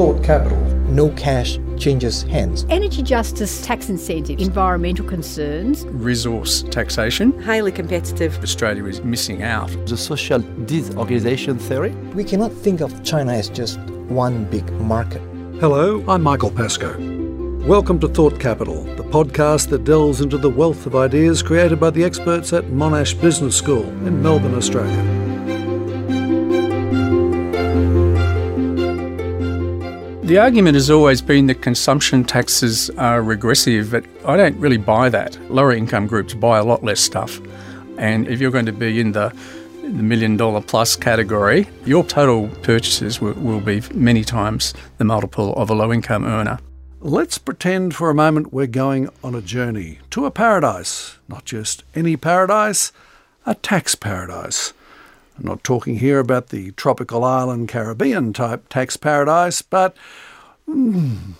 Thought Capital. No cash changes hands. Energy justice, tax incentives, environmental concerns, resource taxation. Highly competitive. Australia is missing out. The social disorganization theory. We cannot think of China as just one big market. Hello, I'm Michael Pascoe. Welcome to Thought Capital, the podcast that delves into the wealth of ideas created by the experts at Monash Business School in Melbourne, Australia. The argument has always been that consumption taxes are regressive, but I don't really buy that. Lower income groups buy a lot less stuff. And if you're going to be in the, the million dollar plus category, your total purchases will, will be many times the multiple of a low income earner. Let's pretend for a moment we're going on a journey to a paradise. Not just any paradise, a tax paradise. I'm not talking here about the tropical island Caribbean type tax paradise, but mm,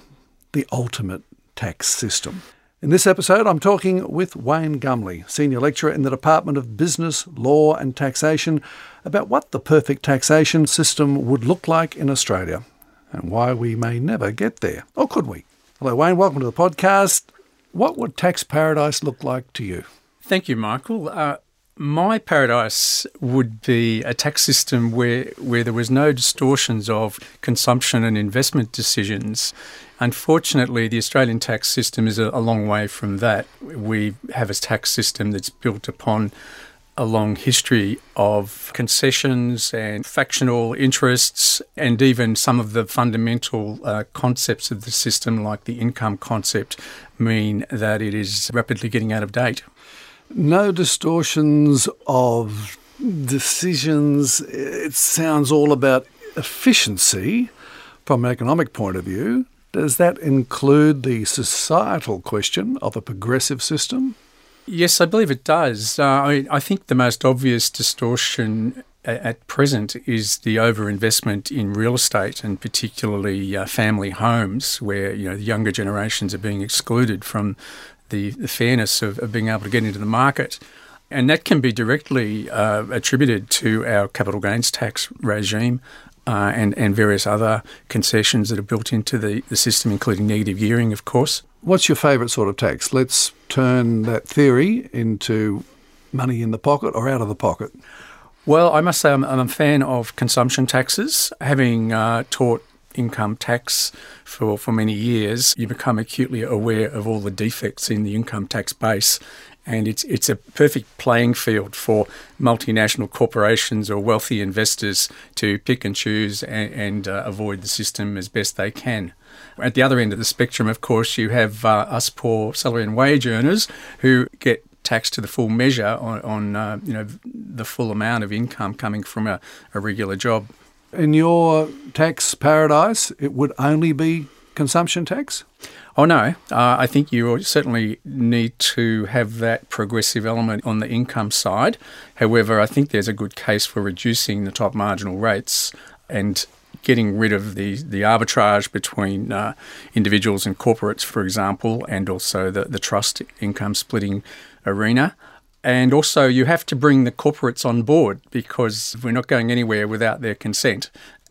the ultimate tax system. In this episode, I'm talking with Wayne Gumley, Senior Lecturer in the Department of Business, Law and Taxation, about what the perfect taxation system would look like in Australia and why we may never get there. Or could we? Hello, Wayne. Welcome to the podcast. What would tax paradise look like to you? Thank you, Michael. Uh, my paradise would be a tax system where, where there was no distortions of consumption and investment decisions. Unfortunately, the Australian tax system is a, a long way from that. We have a tax system that's built upon a long history of concessions and factional interests, and even some of the fundamental uh, concepts of the system, like the income concept, mean that it is rapidly getting out of date no distortions of decisions. It sounds all about efficiency from an economic point of view. Does that include the societal question of a progressive system? Yes, I believe it does. Uh, I, I think the most obvious distortion at present is the overinvestment in real estate and particularly uh, family homes, where you know the younger generations are being excluded from the, the fairness of, of, being able to get into the market. And that can be directly uh, attributed to our capital gains tax regime uh, and, and various other concessions that are built into the, the system, including negative gearing, of course. What's your favourite sort of tax? Let's turn that theory into money in the pocket or out of the pocket. Well, I must say I'm, I'm a fan of consumption taxes. Having uh, taught income tax for, for many years, you become acutely aware of all the defects in the income tax base. And it's, it's a perfect playing field for multinational corporations or wealthy investors to pick and choose and, and uh, avoid the system as best they can. At the other end of the spectrum, of course, you have uh, us poor salary and wage earners who get taxed to the full measure on, on uh, you know the full amount of income coming from a, a regular job in your tax paradise, it would only be consumption tax? Oh, no. Uh, I think you certainly need to have that progressive element on the income side. However, I think there's a good case for reducing the top marginal rates and getting rid of the, the arbitrage between uh, individuals and corporates, for example, and also the, the trust income splitting arena. And also, you have to bring the corporates on board because we're not going anywhere without their consent.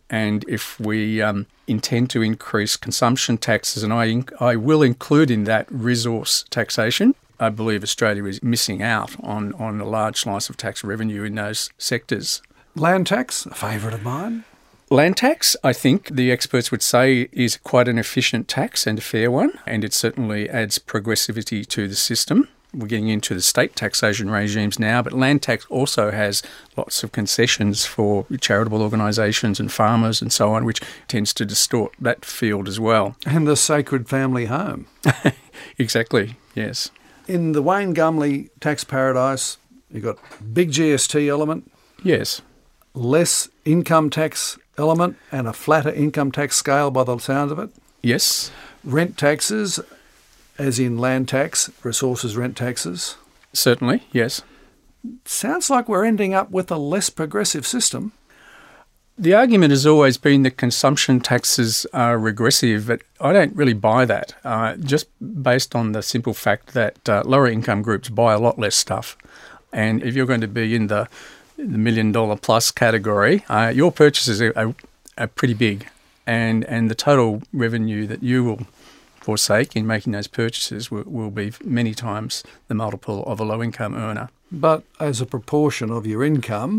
And if we um, intend to increase consumption taxes, and I, I will include in that resource taxation, I believe Australia is missing out on, on a large slice of tax revenue in those sectors. Land tax, a favourite of mine. Land tax, I think the experts would say, is quite an efficient tax and a fair one, and it certainly adds progressivity to the system we're getting into the state taxation regimes now, but land tax also has lots of concessions for charitable organisations and farmers and so on, which tends to distort that field as well. And the sacred family home. exactly, yes. In the Wayne Gumley tax paradise, you've got big GST element. Yes. Less income tax element and a flatter income tax scale by the sound of it. Yes. Rent taxes as in land tax, resources rent taxes? Certainly, yes. Sounds like we're ending up with a less progressive system. The argument has always been that consumption taxes are regressive, but I don't really buy that, uh, just based on the simple fact that uh, lower income groups buy a lot less stuff. And if you're going to be in the, the million dollar plus category, uh, your purchases are, are, are pretty big and and the total revenue that you will forsake in making those purchases will, will be many times the multiple of a low income earner. But as a proportion of your income,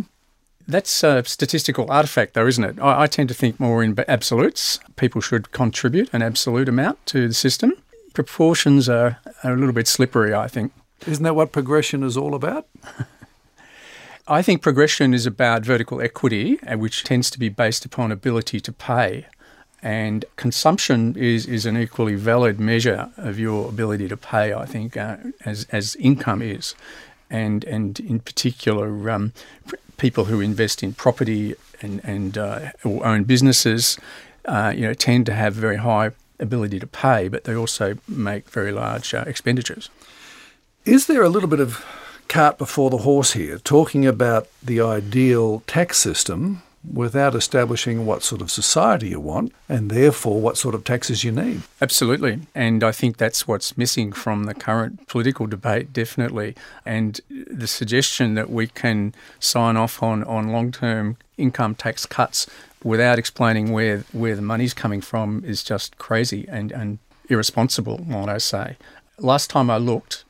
That's a statistical artifact, though, isn't it? I, I tend to think more in absolutes. People should contribute an absolute amount to the system. Proportions are, are a little bit slippery, I think. isn't that what progression is all about? I think progression is about vertical equity, uh, which tends to be based upon ability to pay. And consumption is, is an equally valid measure of your ability to pay, I think, uh, as, as income is. And, and in particular, um, people who invest in property and, and uh, own businesses uh, you know, tend to have very high ability to pay, but they also make very large uh, expenditures. Is there a little bit of cart before the horse here, talking about the ideal tax system without establishing what sort of society you want and therefore what sort of taxes you need? Absolutely. And I think that's what's missing from the current political debate, definitely. And the suggestion that we can sign off on, on long term income tax cuts without explaining where, where the money's coming from is just crazy and, and irresponsible, might I say. Last time I looked,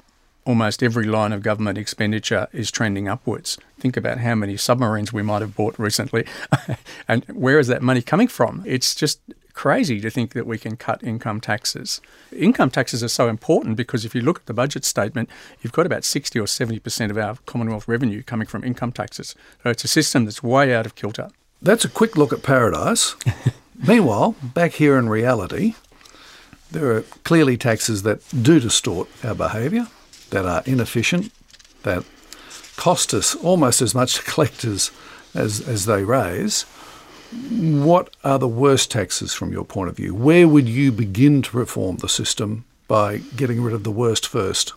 almost every line of government expenditure is trending upwards. Think about how many submarines we might have bought recently and where is that money coming from? It's just crazy to think that we can cut income taxes. Income taxes are so important because if you look at the budget statement, you've got about 60 or 70% of our Commonwealth revenue coming from income taxes. So it's a system that's way out of kilter. That's a quick look at paradise. Meanwhile, back here in reality, there are clearly taxes that do distort our behaviour, that are inefficient, that cost us almost as much to collect as, as, as they raise. What are the worst taxes from your point of view? Where would you begin to reform the system by getting rid of the worst first?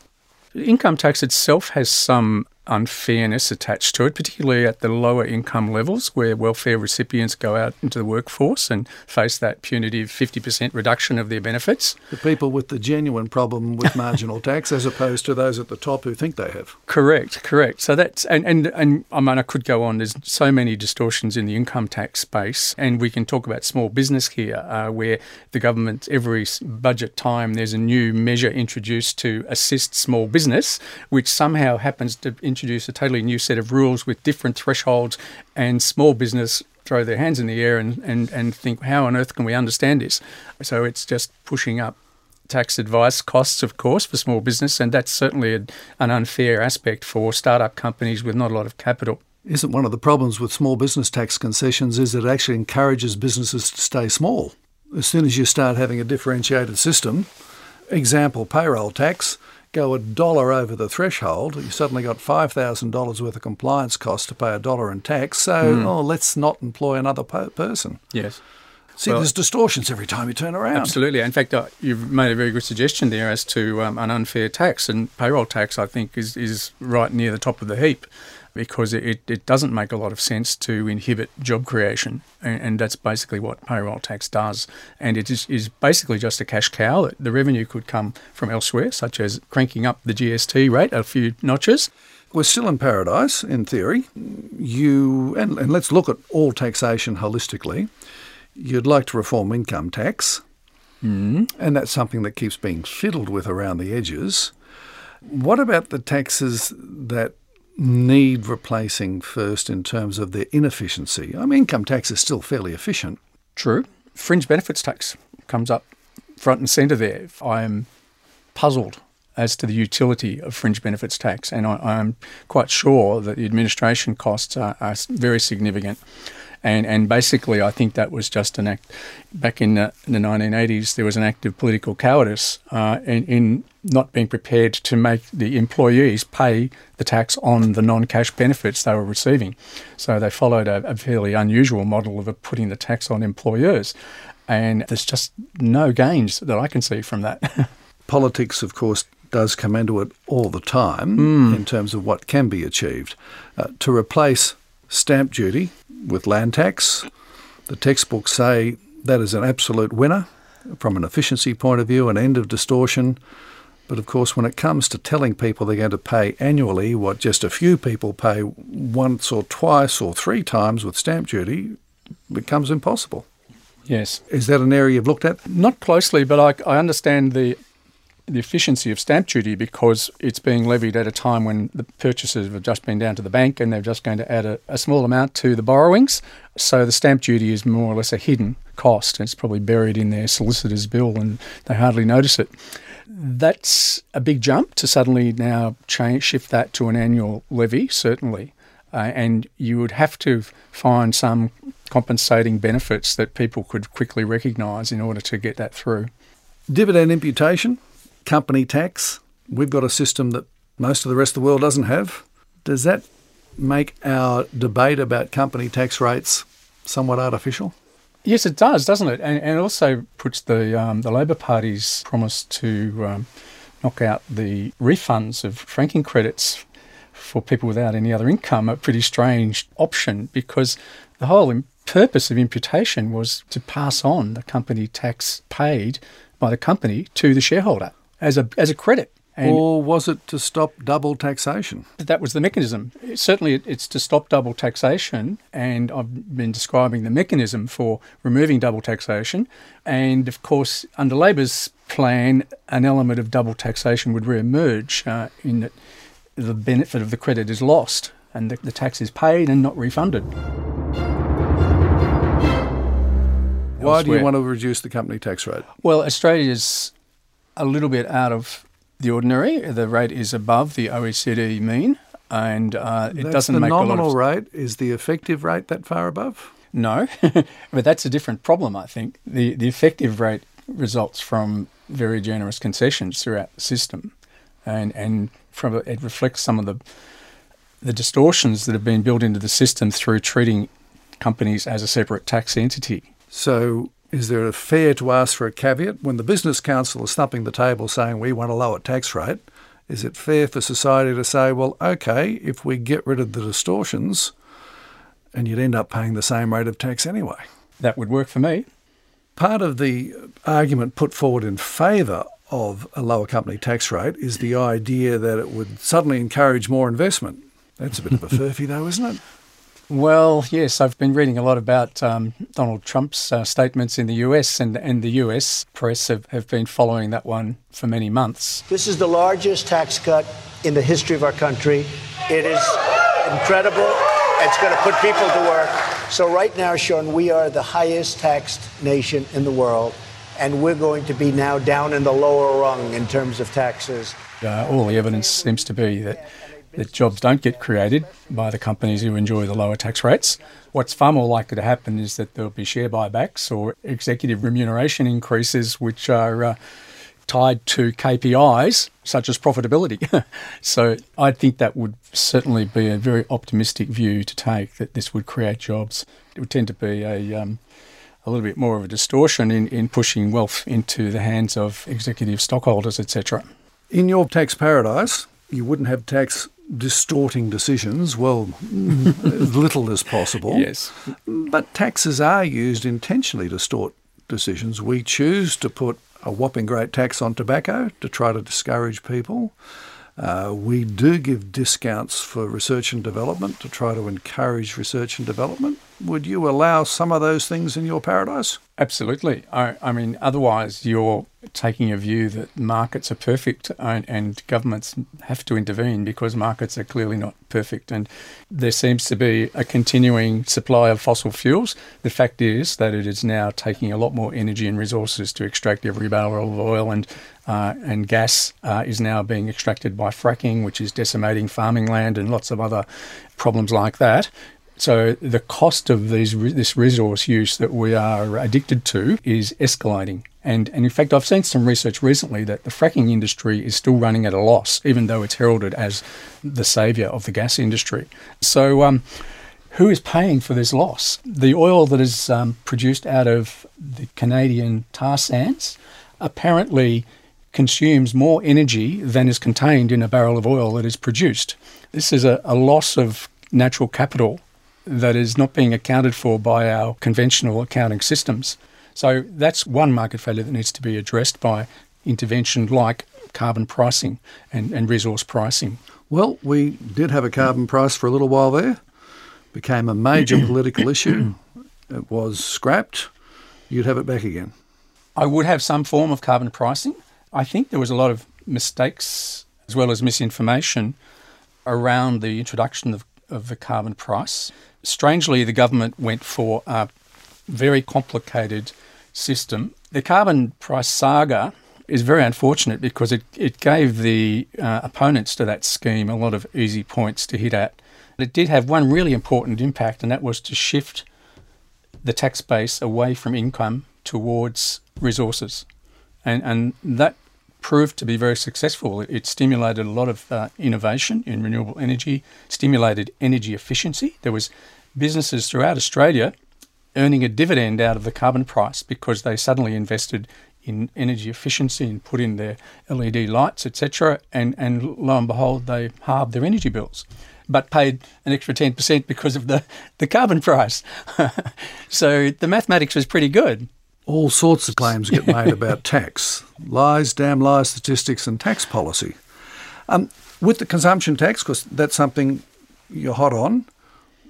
Income tax itself has some unfairness attached to it, particularly at the lower income levels where welfare recipients go out into the workforce and face that punitive 50% reduction of their benefits. The people with the genuine problem with marginal tax as opposed to those at the top who think they have. Correct, correct. So that's and and and I mean I could go on. There's so many distortions in the income tax space, and we can talk about small business here, uh, where the government every budget time there's a new measure introduced to assist small business, which somehow happens to introduce a totally new set of rules with different thresholds, and small business throw their hands in the air and, and, and think, how on earth can we understand this? So it's just pushing up tax advice costs, of course, for small business, and that's certainly an unfair aspect for startup companies with not a lot of capital. Isn't one of the problems with small business tax concessions is that it actually encourages businesses to stay small. As soon as you start having a differentiated system, example payroll tax, go a dollar over the threshold, you suddenly got $5,000 worth of compliance costs to pay a dollar in tax. So, oh, let's not employ another po- person. Yes. See, Well- there's distortions every time you turn around. Absolutely. In fact, uh, you've made a very good suggestion there as to um, an unfair tax, and payroll tax, I think, is, is right near the top of the heap because it, it doesn't make a lot of sense to inhibit job creation, and, and that's basically what payroll tax does. And it is, is basically just a cash cow. The revenue could come from elsewhere, such as cranking up the GST rate a few notches. We're still in paradise, in theory. You and, and let's look at all taxation holistically. You'd like to reform income tax, mm. and that's something that keeps being fiddled with around the edges. What about the taxes that need replacing first in terms of their inefficiency? I mean, income tax is still fairly efficient. True. Fringe benefits tax comes up front and centre there. I am puzzled as to the utility of fringe benefits tax, and I, I'm quite sure that the administration costs are, are very significant. And, and basically, I think that was just an act. Back in the, in the 1980s, there was an act of political cowardice uh, in, in not being prepared to make the employees pay the tax on the non-cash benefits they were receiving. So they followed a, a fairly unusual model of putting the tax on employers, and there's just no gains that I can see from that. Politics, of course, does come into it all the time in terms of what can be achieved. Uh, to replace stamp duty with land tax, the textbooks say that is an absolute winner from an efficiency point of view, an end of distortion. But of course, when it comes to telling people they're going to pay annually what just a few people pay once or twice or three times with stamp duty, becomes impossible. Yes. Is that an area you've looked at? Not closely, but I, I understand the the efficiency of stamp duty because it's being levied at a time when the purchasers have just been down to the bank and they're just going to add a, a small amount to the borrowings. So the stamp duty is more or less a hidden cost. It's probably buried in their solicitor's bill and they hardly notice it. That's a big jump to suddenly now change, shift that to an annual levy, certainly. Uh, and you would have to find some compensating benefits that people could quickly recognise in order to get that through. Dividend imputation, company tax. We've got a system that most of the rest of the world doesn't have. Does that make our debate about company tax rates somewhat artificial? Yes, it does, doesn't it? And, and it also puts the um, the Labor Party's promise to um, knock out the refunds of franking credits for people without any other income a pretty strange option because the whole purpose of imputation was to pass on the company tax paid by the company to the shareholder as a as a credit. And or was it to stop double taxation? that was the mechanism. Certainly, it's to stop double taxation, and I've been describing the mechanism for removing double taxation. And of course, under Labor's plan, an element of double taxation would re-emerge uh, in that the benefit of the credit is lost and the, the tax is paid and not refunded. Why do you want to reduce the company tax rate? Well, Australia's a little bit out of the ordinary. The rate is above the OECD mean, and uh, it That's doesn't make a lot of. The nominal rate. Is the effective rate that far above? No, but that's a different problem, I think. The, the effective rate results from very generous concessions throughout the system, and, and from it reflects some of the, the distortions that have been built into the system through treating companies as a separate tax entity. So, is there a fair to ask for a caveat when the Business Council is thumping the table saying we want a lower tax rate? Is it fair for society to say, well, okay, if we get rid of the distortions, and you'd end up paying the same rate of tax anyway? That would work for me. Part of the argument put forward in favour of a lower company tax rate is the idea that it would suddenly encourage more investment. That's a bit of a furphy, though, isn't it? Well, yes, I've been reading a lot about um, Donald Trump's uh, statements in the US, and, and the US press have, have been following that one for many months. This is the largest tax cut in the history of our country. It is incredible. It's going to put people to work. So, right now, Sean, we are the highest taxed nation in the world, and we're going to be now down in the lower rung in terms of taxes. Uh, all the evidence seems to be that, that jobs don't get created by the companies who enjoy the lower tax rates. What's far more likely to happen is that there'll be share buybacks or executive remuneration increases, which are uh, tied to KPIs such as profitability. so I think that would certainly be a very optimistic view to take that this would create jobs. It would tend to be a um, a little bit more of a distortion in, in pushing wealth into the hands of executive stockholders, etc. In your tax paradise, you wouldn't have tax distorting decisions, well, as little as possible. Yes. But taxes are used intentionally to distort decisions. We choose to put a whopping great tax on tobacco to try to discourage people. Uh, we do give discounts for research and development to try to encourage research and development. Would you allow some of those things in your paradise? Absolutely. I, I mean, otherwise, you're taking a view that markets are perfect and, and governments have to intervene because markets are clearly not perfect. And there seems to be a continuing supply of fossil fuels. The fact is that it is now taking a lot more energy and resources to extract every barrel of oil, and uh, and gas uh, is now being extracted by fracking, which is decimating farming land and lots of other problems like that. So the cost of these this resource use that we are addicted to is escalating. And, and in fact, I've seen some research recently that the fracking industry is still running at a loss, even though it's heralded as the saviour of the gas industry. So, um, who is paying for this loss? The oil that is um, produced out of the Canadian tar sands apparently consumes more energy than is contained in a barrel of oil that is produced. This is a, a loss of natural capital that is not being accounted for by our conventional accounting systems. So that's one market failure that needs to be addressed by intervention like carbon pricing and, and resource pricing. Well, we did have a carbon price for a little while there. Became a major political issue. It was scrapped. you'd have it back again. I would have some form of carbon pricing. I think there was a lot of mistakes as well as misinformation around the introduction of, of the carbon price. Strangely, the government went for a very complicated system. The carbon price saga is very unfortunate because it, it gave the uh, opponents to that scheme a lot of easy points to hit at. It did have one really important impact, and that was to shift the tax base away from income towards resources. And, and that proved to be very successful. It stimulated a lot of uh, innovation in renewable energy, stimulated energy efficiency. There was businesses throughout Australia earning a dividend out of the carbon price because they suddenly invested in energy efficiency and put in their LED lights, etc. And, and lo and behold, they halved their energy bills, but paid an extra 10% because of the, the carbon price. so the mathematics was pretty good. All sorts of claims get made about tax lies, damn lies, statistics, and tax policy. Um, with the consumption tax, because that's something you're hot on,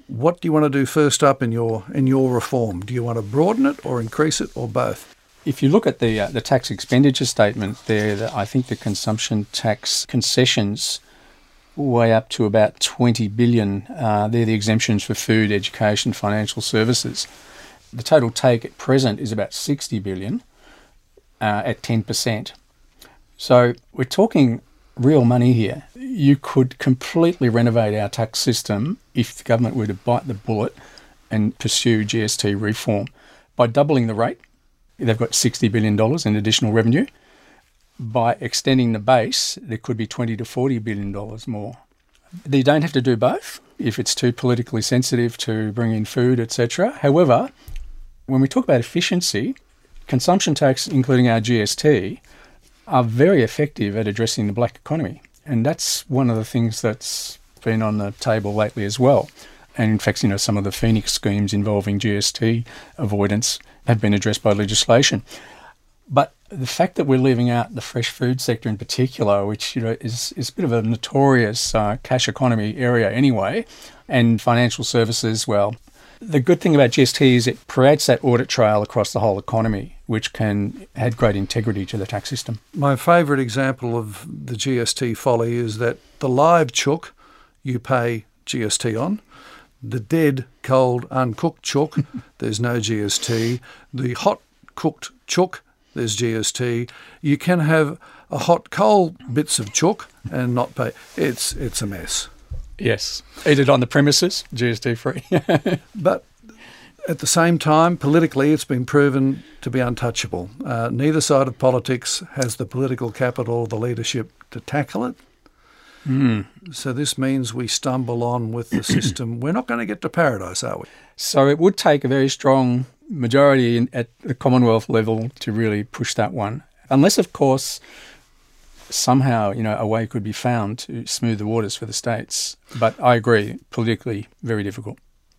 what do you want to do first up in your in your reform? Do you want to broaden it or increase it or both? If you look at the uh, the tax expenditure statement there, the, I think the consumption tax concessions way up to about 20 billion. Uh, they're the exemptions for food, education, financial services. The total take at present is about 60 billion uh, at 10%. So we're talking real money here. You could completely renovate our tax system if the government were to bite the bullet and pursue GST reform. By doubling the rate, they've got $60 billion in additional revenue. By extending the base, there could be 20 to $40 billion more. You don't have to do both if it's too politically sensitive to bring in food, etc. However, when we talk about efficiency, consumption tax, including our GST, are very effective at addressing the black economy. And that's one of the things that's been on the table lately as well. And in fact, you know, some of the Phoenix schemes involving GST avoidance have been addressed by legislation. But the fact that we're leaving out the fresh food sector in particular, which you know is, is a bit of a notorious uh, cash economy area anyway, and financial services, well, the good thing about GST is it creates that audit trail across the whole economy, which can add great integrity to the tax system. My favourite example of the GST folly is that the live chook you pay GST on. The dead, cold, uncooked chook, there's no GST. The hot cooked chook, there's GST. You can have a hot coal bits of chook and not pay. It's it's a mess. Yes. Eat it on the premises, GST free. but at the same time, politically, it's been proven to be untouchable. Uh, neither side of politics has the political capital or the leadership to tackle it. Mm. So this means we stumble on with the system. We're not going to get to paradise, are we? So it would take a very strong majority in, at the Commonwealth level to really push that one. Unless, of course, somehow, you know, a way could be found to smooth the waters for the states. But I agree, politically, very difficult.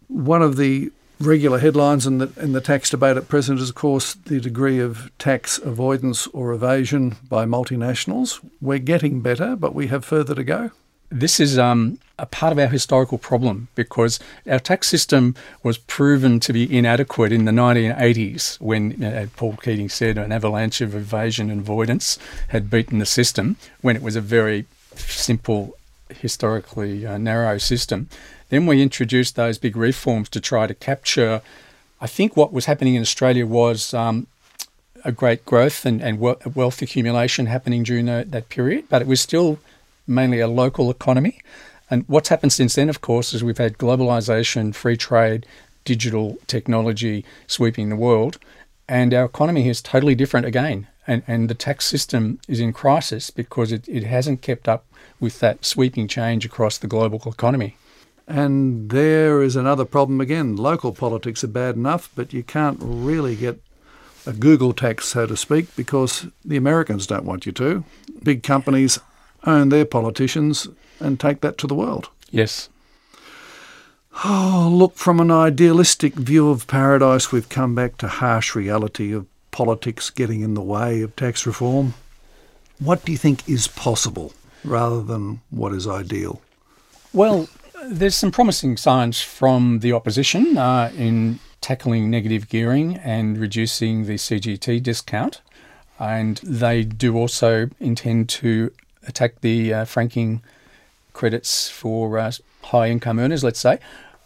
One of the regular headlines in the in the tax debate at present is, of course, the degree of tax avoidance or evasion by multinationals. We're getting better, but we have further to go. This is um, a part of our historical problem because our tax system was proven to be inadequate in the 1980s when, as Paul Keating said, an avalanche of evasion and avoidance had beaten the system when it was a very simple, historically uh, narrow system. Then we introduced those big reforms to try to capture. I think what was happening in Australia was um, a great growth and, and wealth accumulation happening during that period, but it was still mainly a local economy. And what's happened since then, of course, is we've had globalization, free trade, digital technology sweeping the world, and our economy is totally different again. And, and the tax system is in crisis because it, it hasn't kept up with that sweeping change across the global economy. And there is another problem again. Local politics are bad enough, but you can't really get a Google tax, so to speak, because the Americans don't want you to. Big companies own their politicians and take that to the world. Yes. Oh, look, from an idealistic view of paradise, we've come back to harsh reality of politics getting in the way of tax reform. What do you think is possible rather than what is ideal? Well, there's some promising signs from the opposition uh, in tackling negative gearing and reducing the CGT discount. And they do also intend to attack the uh, franking credits for uh, high income earners, let's say.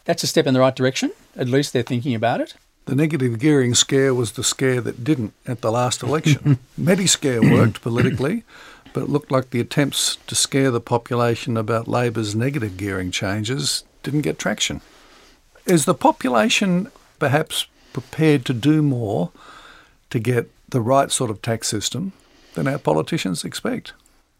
That's a step in the right direction. At least they're thinking about it. The negative gearing scare was the scare that didn't at the last election. Mediscare worked politically, but it looked like the attempts to scare the population about Labor's negative gearing changes didn't get traction. Is the population perhaps prepared to do more to get the right sort of tax system than our politicians expect?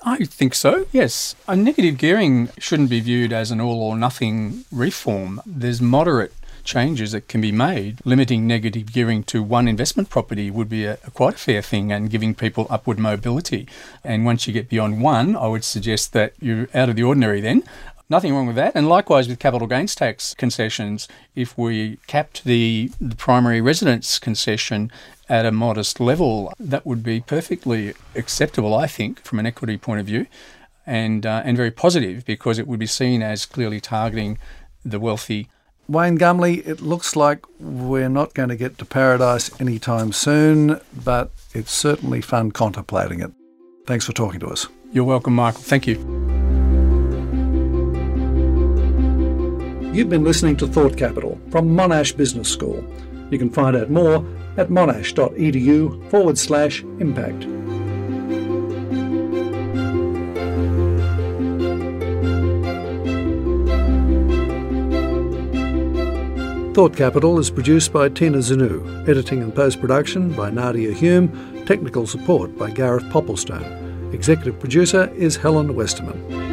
I think so, yes. A negative gearing shouldn't be viewed as an all or nothing reform. There's moderate changes that can be made. Limiting negative gearing to one investment property would be a, a, quite a fair thing and giving people upward mobility. And once you get beyond one, I would suggest that you're out of the ordinary then. Nothing wrong with that. And likewise with capital gains tax concessions, if we capped the, the primary residence concession at a modest level, that would be perfectly acceptable, I think, from an equity point of view, and uh, and very positive because it would be seen as clearly targeting the wealthy. Wayne Gumley, it looks like we're not going to get to paradise anytime soon, but it's certainly fun contemplating it. Thanks for talking to us. You're welcome, Michael. Thank you. You've been listening to Thought Capital from Monash Business School. You can find out more at monash.edu forward slash impact. Thought Capital is produced by Tina Zanu, editing and post production by Nadia Hume, technical support by Gareth Popplestone. Executive producer is Helen Westerman.